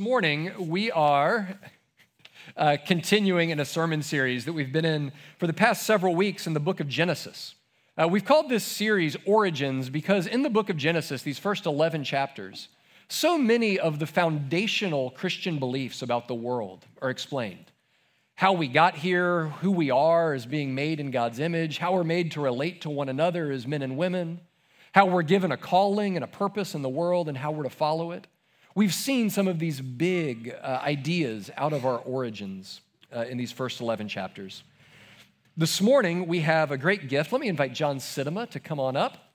Morning, we are uh, continuing in a sermon series that we've been in for the past several weeks in the book of Genesis. Uh, we've called this series Origins because in the book of Genesis, these first 11 chapters, so many of the foundational Christian beliefs about the world are explained. How we got here, who we are as being made in God's image, how we're made to relate to one another as men and women, how we're given a calling and a purpose in the world, and how we're to follow it. We've seen some of these big uh, ideas out of our origins uh, in these first 11 chapters. This morning, we have a great gift. Let me invite John Sidema to come on up.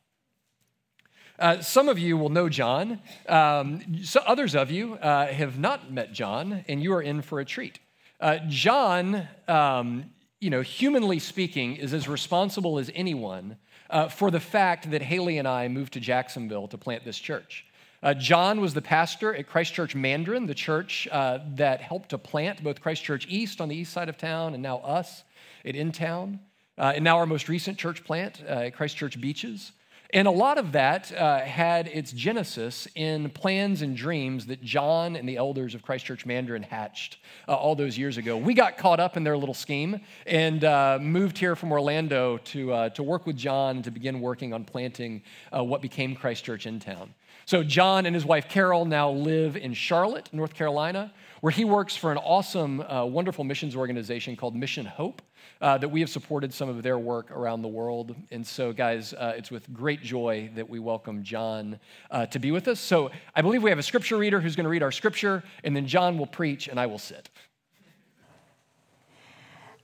Uh, some of you will know John. Um, so others of you uh, have not met John, and you are in for a treat. Uh, John, um, you know, humanly speaking, is as responsible as anyone uh, for the fact that Haley and I moved to Jacksonville to plant this church. Uh, John was the pastor at Christ Church Mandarin, the church uh, that helped to plant both Christ Church East on the east side of town and now us at In Town, uh, and now our most recent church plant uh, at Christ Church Beaches. And a lot of that uh, had its genesis in plans and dreams that John and the elders of Christ Church Mandarin hatched uh, all those years ago. We got caught up in their little scheme and moved here from Orlando to, to work with John to begin working on planting what became Christ Church in town. So, John and his wife Carol now live in Charlotte, North Carolina, where he works for an awesome, uh, wonderful missions organization called Mission Hope. Uh, that we have supported some of their work around the world. And so, guys, uh, it's with great joy that we welcome John uh, to be with us. So, I believe we have a scripture reader who's going to read our scripture, and then John will preach, and I will sit.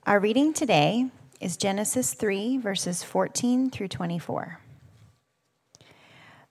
Our reading today is Genesis 3, verses 14 through 24.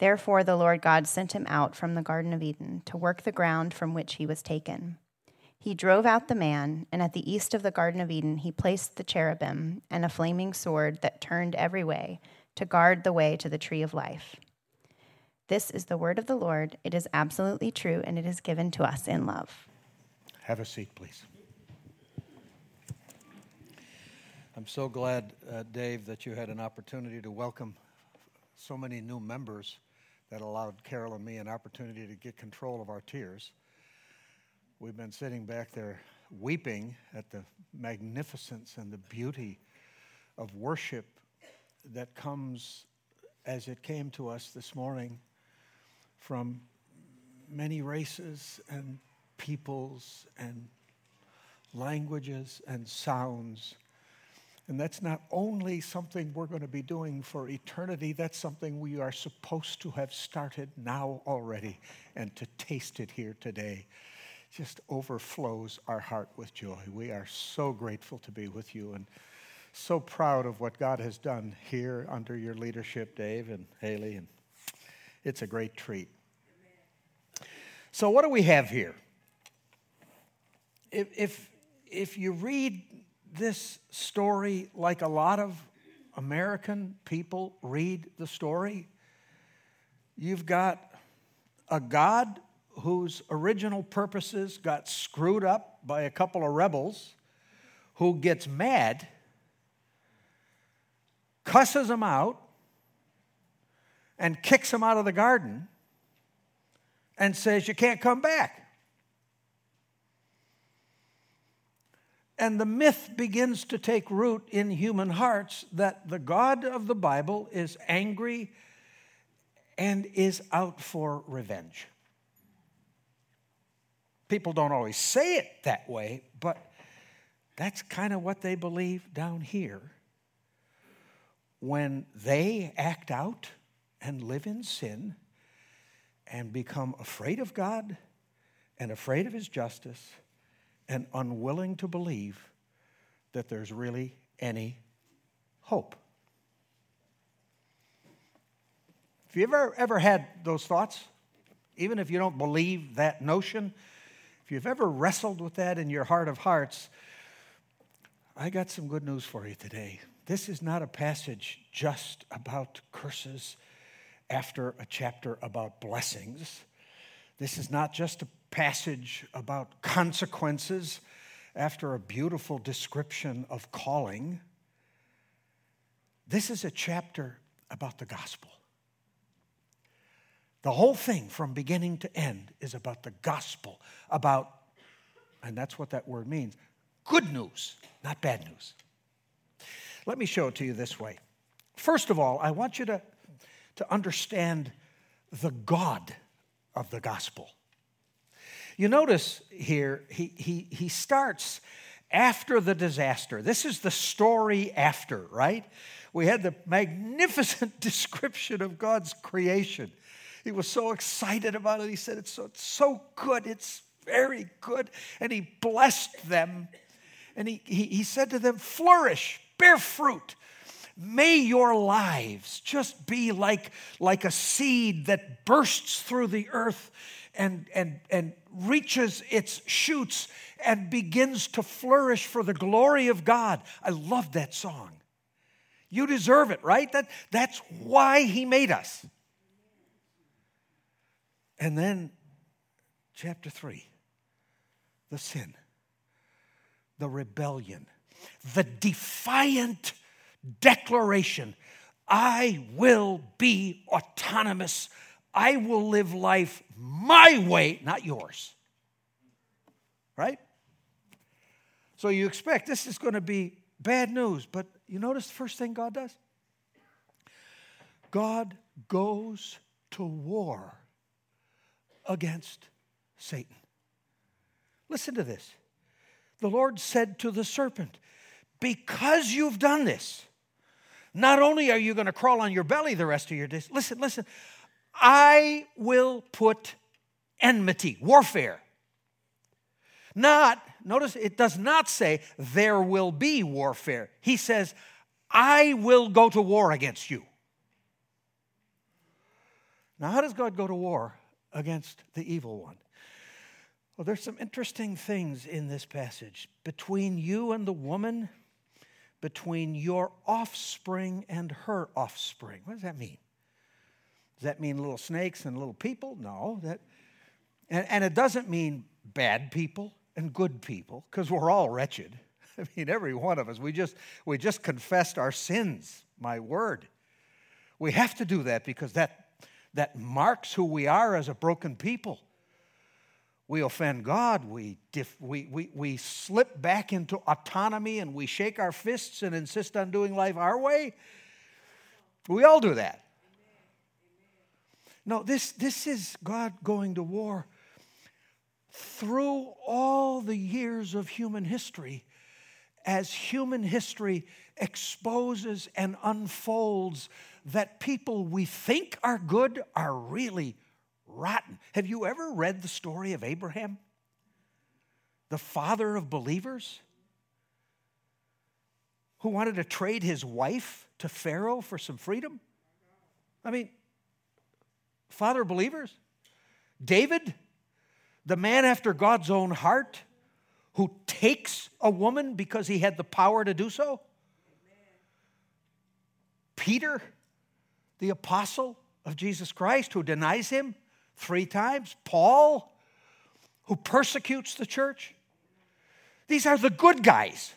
Therefore, the Lord God sent him out from the Garden of Eden to work the ground from which he was taken. He drove out the man, and at the east of the Garden of Eden, he placed the cherubim and a flaming sword that turned every way to guard the way to the tree of life. This is the word of the Lord. It is absolutely true, and it is given to us in love. Have a seat, please. I'm so glad, uh, Dave, that you had an opportunity to welcome so many new members that allowed Carol and me an opportunity to get control of our tears. We've been sitting back there weeping at the magnificence and the beauty of worship that comes as it came to us this morning from many races and peoples and languages and sounds. And that's not only something we're going to be doing for eternity, that's something we are supposed to have started now already and to taste it here today. Just overflows our heart with joy. We are so grateful to be with you and so proud of what God has done here under your leadership, Dave and Haley, and it's a great treat. So, what do we have here? If, if, if you read this story like a lot of American people read the story. You've got a God whose original purposes got screwed up by a couple of rebels who gets mad, cusses them out, and kicks them out of the garden and says, You can't come back. And the myth begins to take root in human hearts that the God of the Bible is angry and is out for revenge. People don't always say it that way, but that's kind of what they believe down here. When they act out and live in sin and become afraid of God and afraid of His justice and unwilling to believe that there's really any hope. Have you ever, ever had those thoughts? Even if you don't believe that notion, if you've ever wrestled with that in your heart of hearts, I got some good news for you today. This is not a passage just about curses after a chapter about blessings. This is not just a passage about consequences after a beautiful description of calling. This is a chapter about the gospel. The whole thing from beginning to end is about the gospel, about, and that's what that word means good news, not bad news. Let me show it to you this way. First of all, I want you to, to understand the God of the gospel. You notice here, he, he, he starts after the disaster. This is the story after, right? We had the magnificent description of God's creation. He was so excited about it. He said, It's so, it's so good. It's very good. And he blessed them. And he, he, he said to them, Flourish, bear fruit. May your lives just be like, like a seed that bursts through the earth and, and, and reaches its shoots and begins to flourish for the glory of God. I love that song. You deserve it, right? That, that's why He made us. And then, chapter 3 the sin, the rebellion, the defiant declaration I will be autonomous I will live life my way, not yours. Right? So you expect this is going to be bad news, but you notice the first thing God does? God goes to war against Satan. Listen to this. The Lord said to the serpent, Because you've done this, not only are you going to crawl on your belly the rest of your days, listen, listen, I will put enmity, warfare. Not, notice it does not say there will be warfare. He says, I will go to war against you. Now, how does God go to war against the evil one? Well, there's some interesting things in this passage. Between you and the woman, between your offspring and her offspring. What does that mean? Does that mean little snakes and little people? No. That, and, and it doesn't mean bad people and good people, because we're all wretched. I mean, every one of us. We just, we just confessed our sins, my word. We have to do that because that, that marks who we are as a broken people. We offend God, we, we, we, we slip back into autonomy and we shake our fists and insist on doing life our way. We all do that. No, this, this is God going to war through all the years of human history as human history exposes and unfolds that people we think are good are really rotten. Have you ever read the story of Abraham? The father of believers? Who wanted to trade his wife to Pharaoh for some freedom? I mean, father of believers? David, the man after God's own heart, who takes a woman because he had the power to do so? Peter, the apostle of Jesus Christ, who denies him three times? Paul, who persecutes the church? These are the good guys.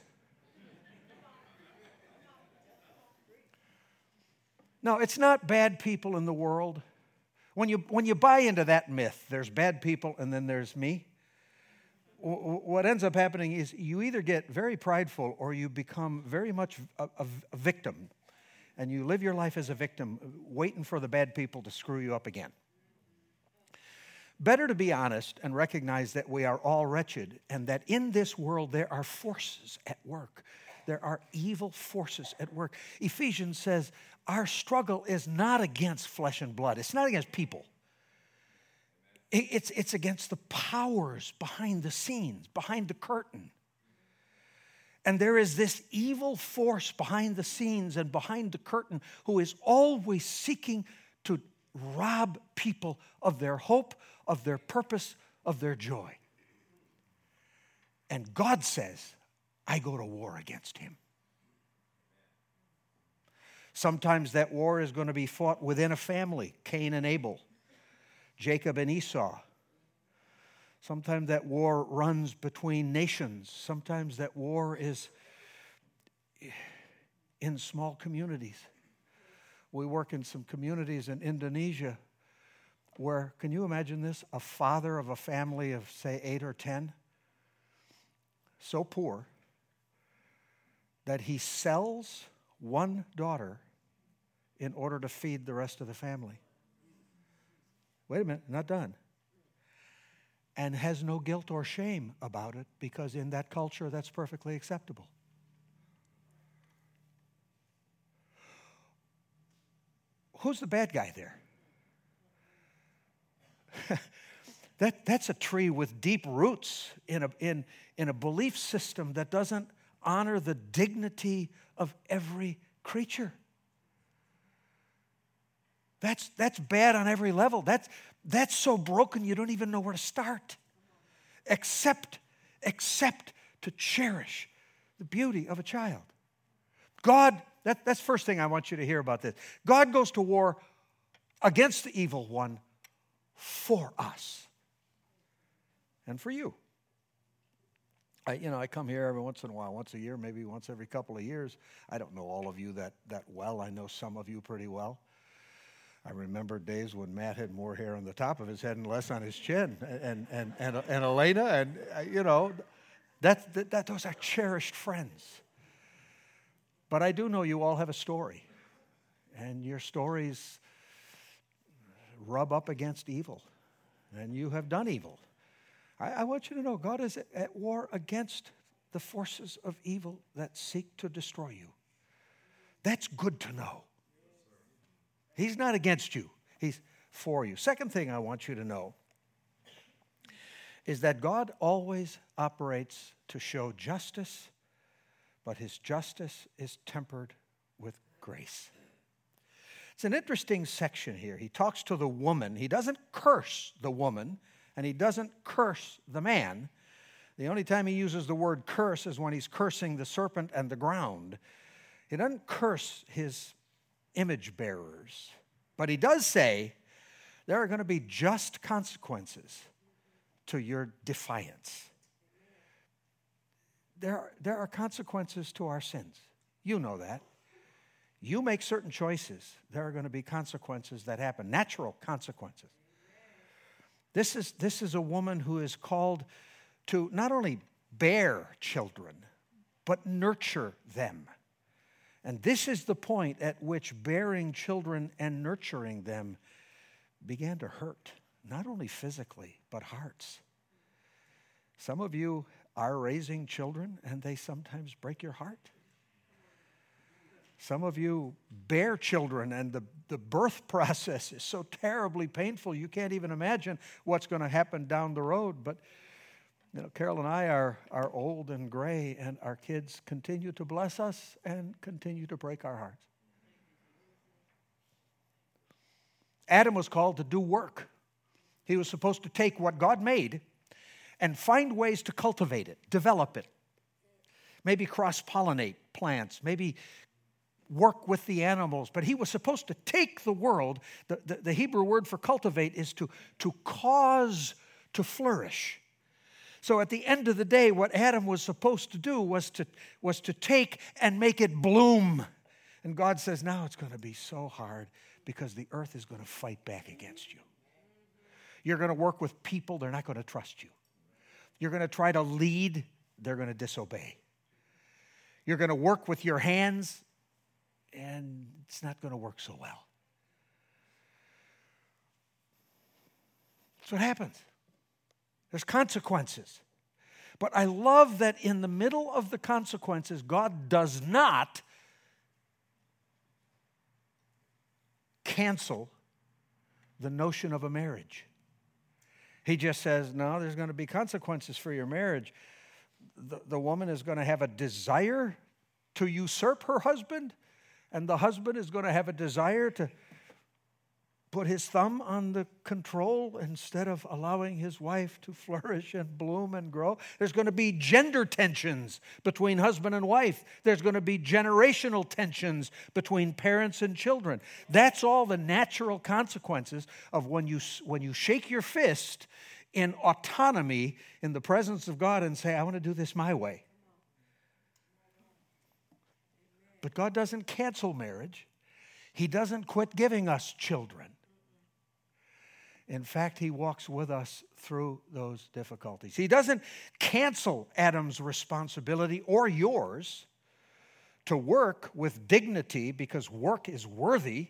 No, it's not bad people in the world. When you, when you buy into that myth, there's bad people and then there's me, what ends up happening is you either get very prideful or you become very much a, a, a, victim. And you live your life as a victim, waiting for the bad people to screw you up again. Better to be honest and recognize that we are all wretched and that in this world there are forces at work. There are evil forces at work. Ephesians says our struggle is not against flesh and blood, it's not against people. It's, it's against the powers behind the scenes, behind the curtain. And there is this evil force behind the scenes and behind the curtain who is always seeking to rob people of their hope, of their purpose, of their joy. And God says, I go to war against him. Sometimes that war is going to be fought within a family, Cain and Abel. Jacob and Esau. Sometimes that war runs between nations. Sometimes that war is in small communities. We work in some communities in Indonesia where, can you imagine this? A father of a family of, say, eight or ten, so poor that he sells one daughter in order to feed the rest of the family. Wait a minute, not done. And has no guilt or shame about it because in that culture that's perfectly acceptable. Who's the bad guy there? that, that's a tree with deep roots in a, in, in a belief system that doesn't honor the dignity of every creature. That's, that's bad on every level. That's, that's so broken you don't even know where to start. Except, except to cherish the beauty of a child. God, that, that's first thing I want you to hear about this. God goes to war against the evil one for us and for you. I, you know, I come here every once in a while, once a year, maybe once every couple of years. I don't know all of you that, that well. I know some of you pretty well. I remember days when Matt had more hair on the top of his head and less on his chin, and and and, and Elena, and uh, you know, that, that, that those are cherished friends. But I do know you all have a story, and your stories rub up against evil, and you have done evil. I, I want you to know God is at war against the forces of evil that seek to destroy you. That's good to know. He's not against you, He's for you. Second thing I want you to know is that God always operates to show justice, but His justice is tempered with grace. It's an interesting section here. He talks to the woman. He doesn't curse the woman, and he doesn't curse the man. The only time he uses the word curse is when he's cursing the serpent and the ground. He doesn't curse his image bearers. But he does say there are going to be just consequences to your defiance. There are, there are consequences to our sins. You know that. You make certain choices, there are going to be consequences that happen, natural consequences. This is, this is a woman who is called to not only bear children, but nurture them. And this is the point at which bearing children and nurturing them began to hurt, not only physically, but hearts. Some of you are raising children and they sometimes break your heart. Some of you bear children, and the, the birth process is so terribly painful, you can't even imagine what's going to happen down the road. But you know, Carol and I are, are old and gray, and our kids continue to bless us and continue to break our hearts. Adam was called to do work. He was supposed to take what God made and find ways to cultivate it, develop it. Maybe cross pollinate plants, maybe work with the animals. But he was supposed to take the world. The, the, the, Hebrew word for cultivate is to, to cause to flourish. So at the end of the day, what Adam was supposed to do was to, was to take and make it bloom. And God says, now it's going to be so hard because the earth is going to fight back against you. You're going to work with people, they're not going to trust you. You're going to try to lead, they're going to disobey. You're going to work with your hands, and it's not going to work so well. That's what happens. There's consequences. But I love that in the middle of the consequences, God does not cancel the notion of a marriage. He just says, no, there's going to be consequences for your marriage. The, the woman is going to have a desire to usurp her husband, and the husband is going to have a desire to put his thumb on the control instead of allowing his wife to flourish and bloom and grow. There's going to be gender tensions between husband and wife. There's going to be generational tensions between parents and children. That's all the natural consequences of when you, when you shake your fist in autonomy in the presence of God and say, I want to do this my way. But God doesn't cancel marriage. He doesn't quit giving us children. In fact, he walks with us through those difficulties. He doesn't cancel Adam's responsibility or yours to work with dignity because work is worthy.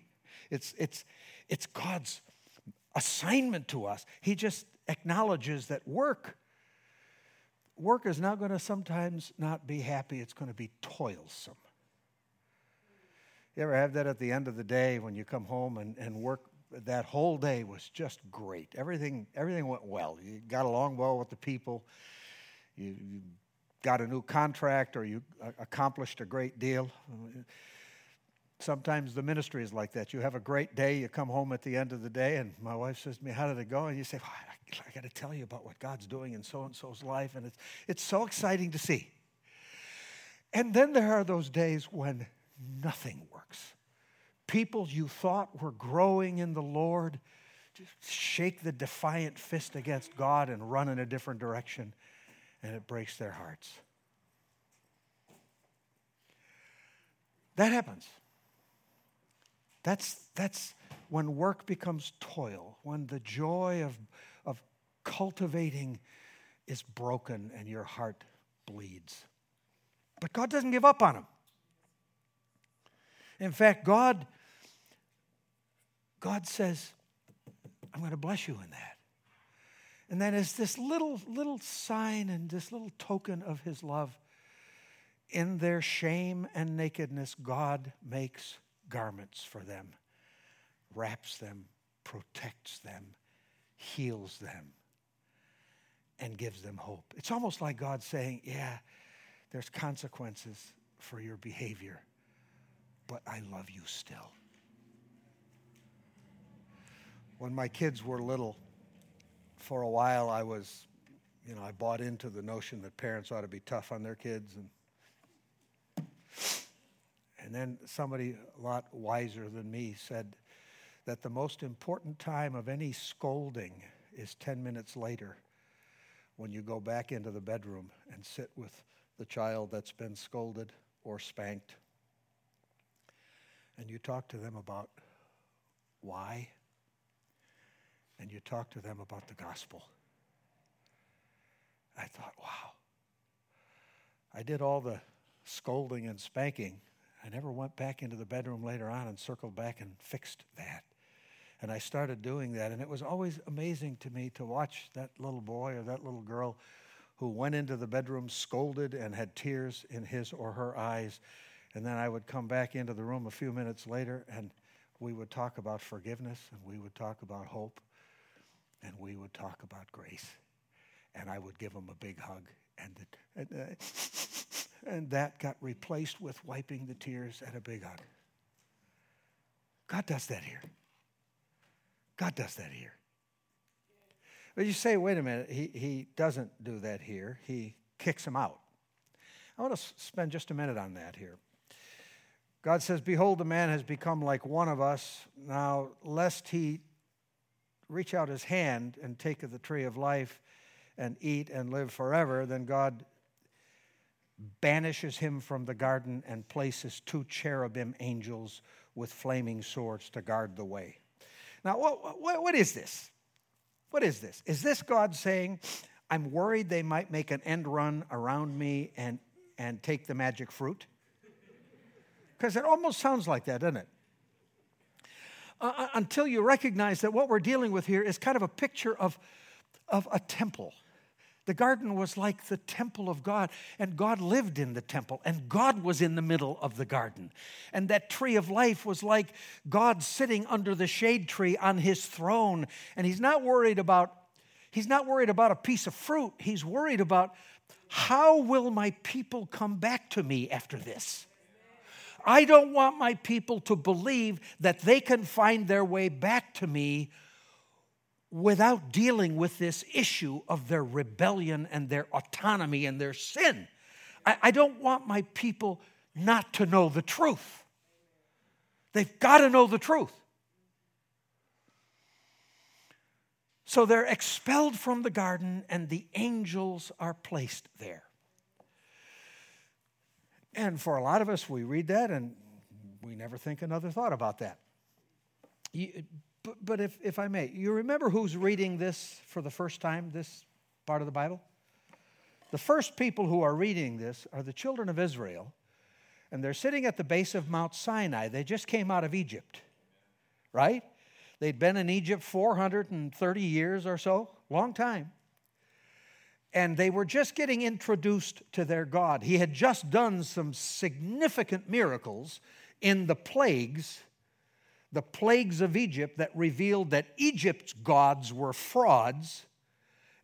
It's, it's, it's God's assignment to us. He just acknowledges that work work is not going to sometimes not be happy, it's going to be toilsome. You ever have that at the end of the day when you come home and, and work that whole day was just great. Everything, everything went well. You got along well with the people. You, you got a new contract or you uh, accomplished a great deal. Sometimes the ministry is like that. You have a great day, you come home at the end of the day, and my wife says to me, How did it go? And you say, well, I, I got to tell you about what God's doing in so and so's life. And it's, it's so exciting to see. And then there are those days when nothing works people you thought were growing in the Lord just shake the defiant fist against God and run in a different direction, and it breaks their hearts. That happens. That's, that's when work becomes toil, when the joy of, of cultivating is broken and your heart bleeds. But God doesn't give up on them. In fact, God God says, I'm going to bless you in that. And that is this little, little sign and this little token of his love, in their shame and nakedness, God makes garments for them, wraps them, protects them, heals them, and gives them hope. It's almost like God saying, Yeah, there's consequences for your behavior, but I love you still when my kids were little, for a while I was, you know, I bought into the notion that parents ought to be tough on their kids. And, and then somebody a lot wiser than me said that the most important time of any scolding is 10 minutes later when you go back into the bedroom and sit with the child that's been scolded or spanked. And you talk to them about why and you talk to them about the gospel. I thought, wow. I did all the scolding and spanking. I never went back into the bedroom later on and circled back and fixed that. And I started doing that. And it was always amazing to me to watch that little boy or that little girl who went into the bedroom, scolded, and had tears in his or her eyes. And then I would come back into the room a few minutes later, and we would talk about forgiveness, and we would talk about hope, and we would talk about grace. And I would give them a big hug. And, the, and, uh, and that got replaced with wiping the tears and a big hug. God does that here. God does that here. But you say, wait a minute, he, he doesn't do that here. He kicks him out. I want to spend just a minute on that here. God says, Behold, the man has become like one of us. Now, lest he reach out his hand and take of the tree of life and eat and live forever, then God banishes him from the garden and places two cherubim angels with flaming swords to guard the way. Now, what, what, what is this? What is this? Is this God saying, I'm worried they might make an end run around me and, and take the magic fruit? Because it almost sounds like that, doesn't it? Uh, uh, until you recognize that what we're dealing with here is kind of a picture of, of a temple. The garden was like the temple of God, and God lived in the temple, and God was in the middle of the garden. And that tree of life was like God sitting under the shade tree on his throne, and he's not worried about he's not worried about a piece of fruit. He's worried about how will my people come back to me after this? I don't want my people to believe that they can find their way back to me without dealing with this issue of their rebellion and their autonomy and their sin. I, I don't want my people not to know the truth. They've got to know the truth. So they're expelled from the garden, and the angels are placed there. And for a lot of us, we read that and we never think another thought about that. You, but, but if, if I may, you remember who's reading this for the first time, this part of the Bible? The first people who are reading this are the children of Israel, and they're sitting at the base of Mount Sinai. They just came out of Egypt, right? They'd been in Egypt 430 years or so, long time. And they were just getting introduced to their God. He had just done some significant miracles in the plagues the plagues of Egypt that revealed that Egypt's gods were frauds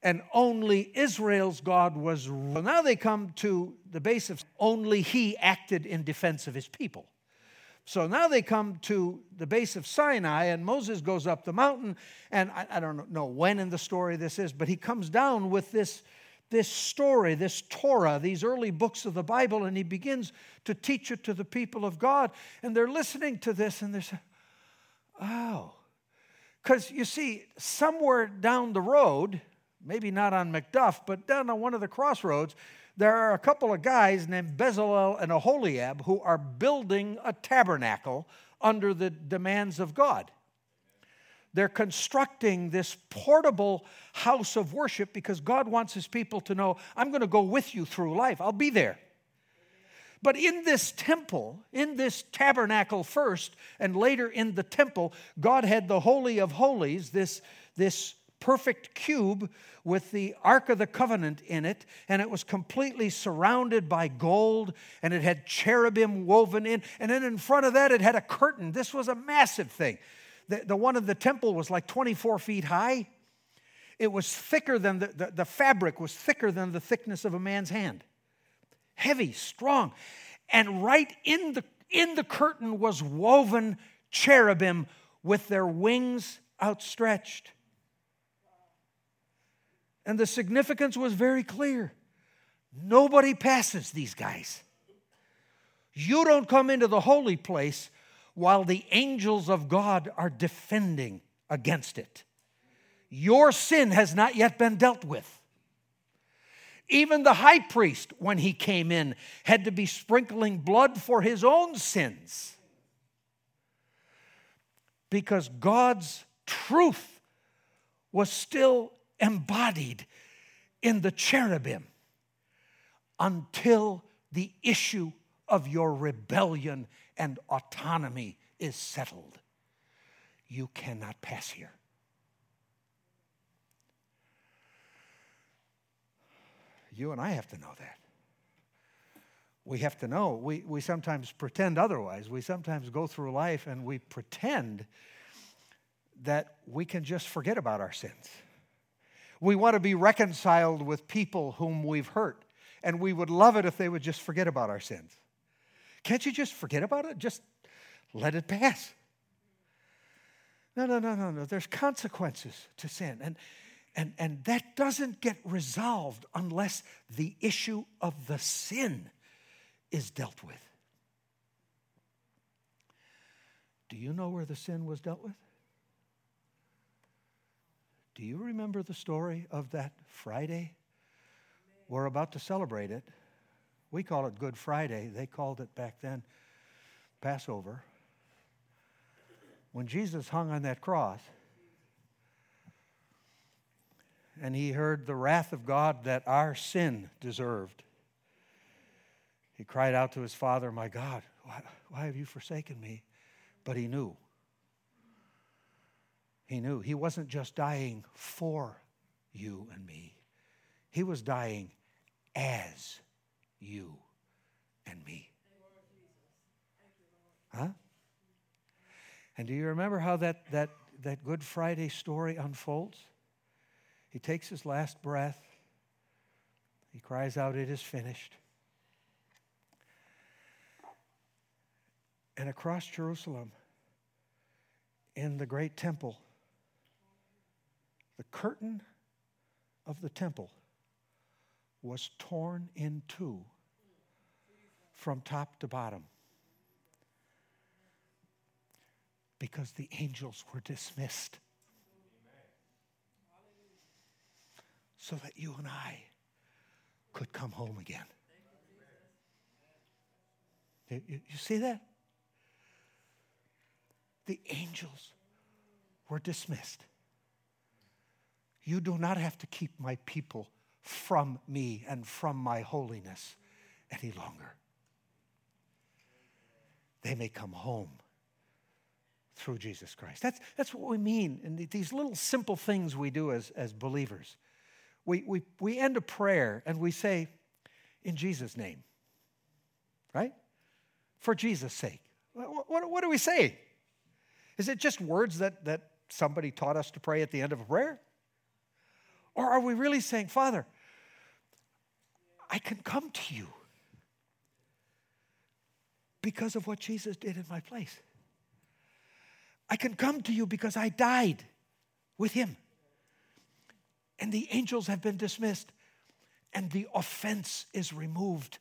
and only Israel's God was. So now they come to the base of only he acted in defense of his people. So now they come to the base of Sinai, and Moses goes up the mountain. And I, I, don't know when in the story this is, but he comes down with this, this story, this Torah, these early books of the Bible, and he begins to teach it to the people of God. And they're listening to this, and they're saying, Oh. Because you see, somewhere down the road, maybe not on McDuff, but down on one of the crossroads, there are a couple of guys named Bezalel and Aholiab who are building a tabernacle under the demands of God. They're constructing this portable house of worship because God wants his people to know, I'm going to go with you through life. I'll be there. But in this temple, in this tabernacle first, and later in the temple, God had the Holy of Holies, this, this perfect cube with the Ark of the Covenant in it, and it was completely surrounded by gold, and it had cherubim woven in, and then in front of that, it had a curtain. This was a massive thing. The, the one in the temple was like 24 feet high. It was thicker than the, the, the fabric was thicker than the thickness of a man's hand heavy, strong. And right in the, in the curtain was woven cherubim with their wings outstretched. And the significance was very clear. Nobody passes these guys. You don't come into the holy place while the angels of God are defending against it. Your sin has not yet been dealt with. Even the high priest, when he came in, had to be sprinkling blood for his own sins. Because God's truth was still embodied in the cherubim until the issue of your rebellion and autonomy is settled. You cannot pass here. You and I have to know that. We have to know. We, we sometimes pretend otherwise. We sometimes go through life and we pretend that we can just forget about our sins. We want to be reconciled with people whom we've hurt, and we would love it if they would just forget about our sins. Can't you just forget about it? Just let it pass. No, no, no, no, no. There's consequences to sin. And, and, and that doesn't get resolved unless the issue of the sin is dealt with. Do you know where the sin was dealt with? Do you remember the story of that Friday? We're about to celebrate it. We call it Good Friday. They called it back then Passover. When Jesus hung on that cross and he heard the wrath of God that our sin deserved, he cried out to his Father, My God, why, why have you forsaken me? But he knew he knew he wasn't just dying for you and me, he was dying as you and me. Huh? And do you remember how that, that, that Good Friday story unfolds? He takes his last breath. He cries out, It is finished. And across Jerusalem, in the great temple, the curtain of the temple was torn in two from top to bottom because the angels were dismissed. So that you and I could come home again. You, see that? The angels were dismissed. You do not have to keep my people from me and from my holiness any longer. They may come home through Jesus Christ. That's, that's what we mean in these little simple things we do as, as believers. We, we, we end a prayer and we say, in Jesus' name, right? For Jesus' sake. What, what, what do we say? Is it just words that, that somebody taught us to pray at the end of a prayer? Or are we really saying, Father, I can come to you because of what Jesus did in my place? I can come to you because I died with him. And the angels have been dismissed, and the offense is removed,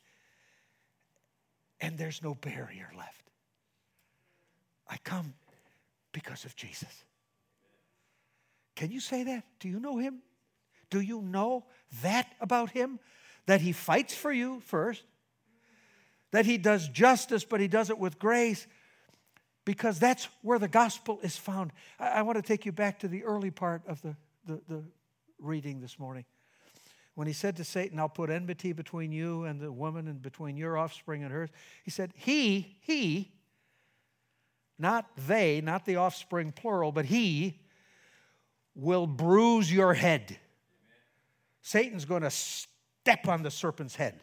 and there's no barrier left. I come because of Jesus. Can you say that? Do you know him? Do you know that about him? That he fights for you first, that he does justice, but he does it with grace, because that's where the gospel is found. I, I want to take you back to the early part of the, the, the reading this morning. When he said to Satan, I'll put enmity between you and the woman and between your offspring and hers, he said, He, he, not they, not the offspring plural, but he will bruise your head. Satan's going to step on the serpent's head.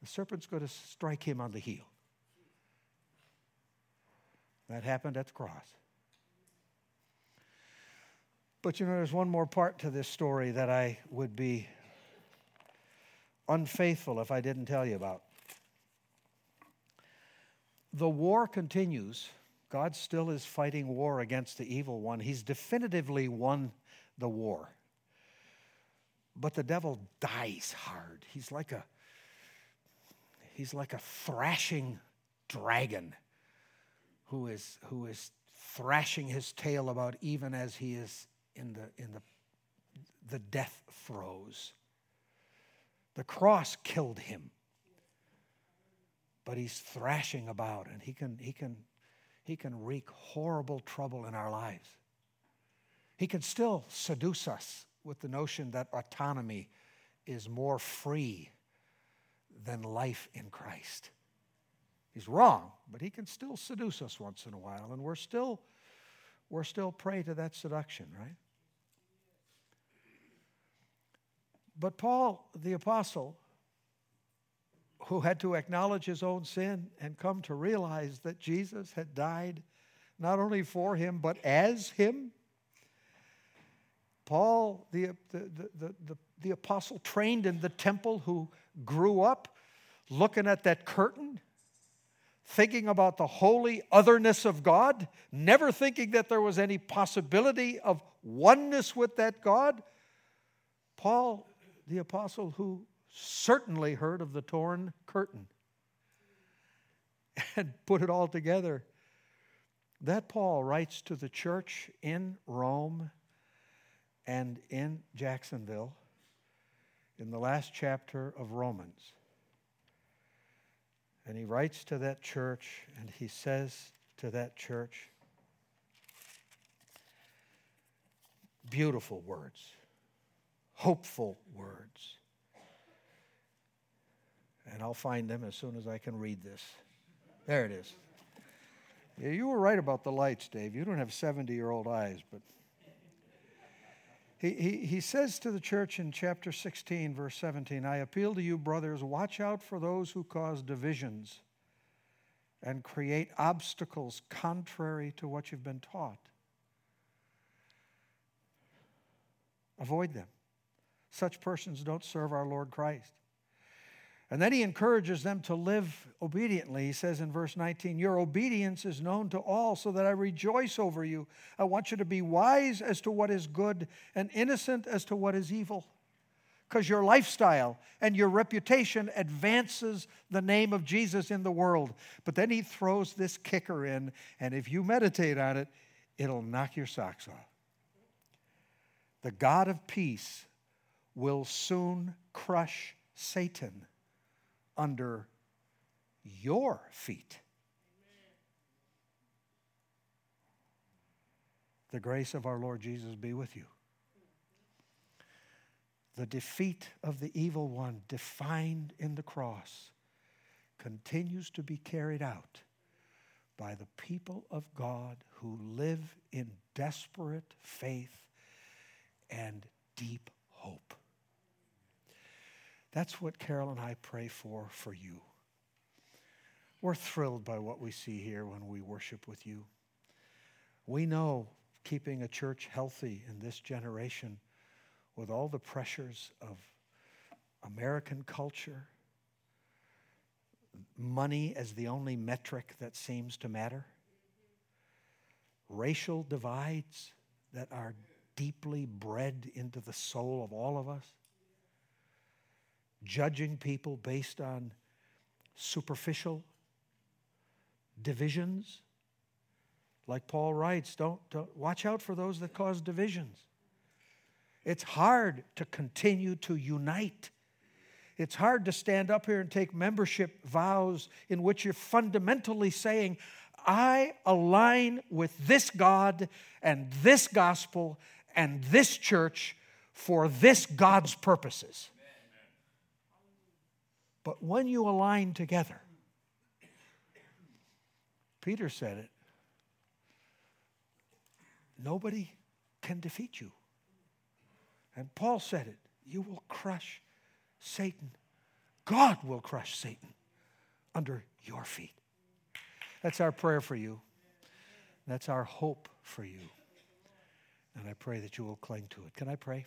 The serpent's going to strike him on the heel. That happened at the cross. But you know, there's one more part to this story that I would be unfaithful if I didn't tell you about. The war continues. God still is fighting war against the evil one. He's definitively won the war. But the devil dies hard. He's like a he's like a thrashing dragon who is who is thrashing his tail about even as he is in the in the the death throes. The cross killed him. But he's thrashing about and he can he can he can wreak horrible trouble in our lives. He can still seduce us with the notion that autonomy is more free than life in Christ. He's wrong, but he can still seduce us once in a while, and we're still, we're still prey to that seduction, right? But Paul, the apostle, who had to acknowledge his own sin and come to realize that Jesus had died not only for him, but as him. Paul, the, the, the, the, apostle trained in the temple, who grew up looking at that curtain, thinking about the holy otherness of God, never thinking that there was any possibility of oneness with that God. Paul, the apostle, who certainly heard of the torn curtain and put it all together. That Paul writes to the church in Rome and in Jacksonville in the last chapter of Romans. And he writes to that church and he says to that church, beautiful words, hopeful words and I'll find them as soon as I can read this. There it is. Yeah, you were right about the lights, Dave. You don't have 70 year old eyes, but. He, he, says to the church in chapter 16, verse 17, I appeal to you, brothers, watch out for those who cause divisions and create obstacles contrary to what you've been taught. Avoid them. Such persons don't serve our Lord Christ. And then he encourages them to live obediently. He says in verse 19, Your obedience is known to all, so that I rejoice over you. I want you to be wise as to what is good and innocent as to what is evil. Because your lifestyle and your reputation advances the name of Jesus in the world. But then he throws this kicker in, and if you meditate on it, it'll knock your socks off. The God of peace will soon crush Satan under your feet. The grace of our Lord Jesus be with you. The defeat of the evil one, defined in the cross, continues to be carried out by the people of God who live in desperate faith and deep hope. That's what Carol and I pray for for you. We're thrilled by what we see here when we worship with you. We know keeping a church healthy in this generation with all the pressures of American culture, money as the only metric that seems to matter, racial divides that are deeply bred into the soul of all of us judging people based on superficial divisions. Like Paul writes, don't, don't watch out for those that cause divisions. It's hard to continue to unite. It's hard to stand up here and take membership vows in which you're fundamentally saying, I align with this God and this gospel and this church for this God's purposes. But when you align together, Peter said it, nobody can defeat you. And Paul said it, you will crush Satan. God will crush Satan under your feet. That's our prayer for you. That's our hope for you. And I pray that you will cling to it. Can I pray?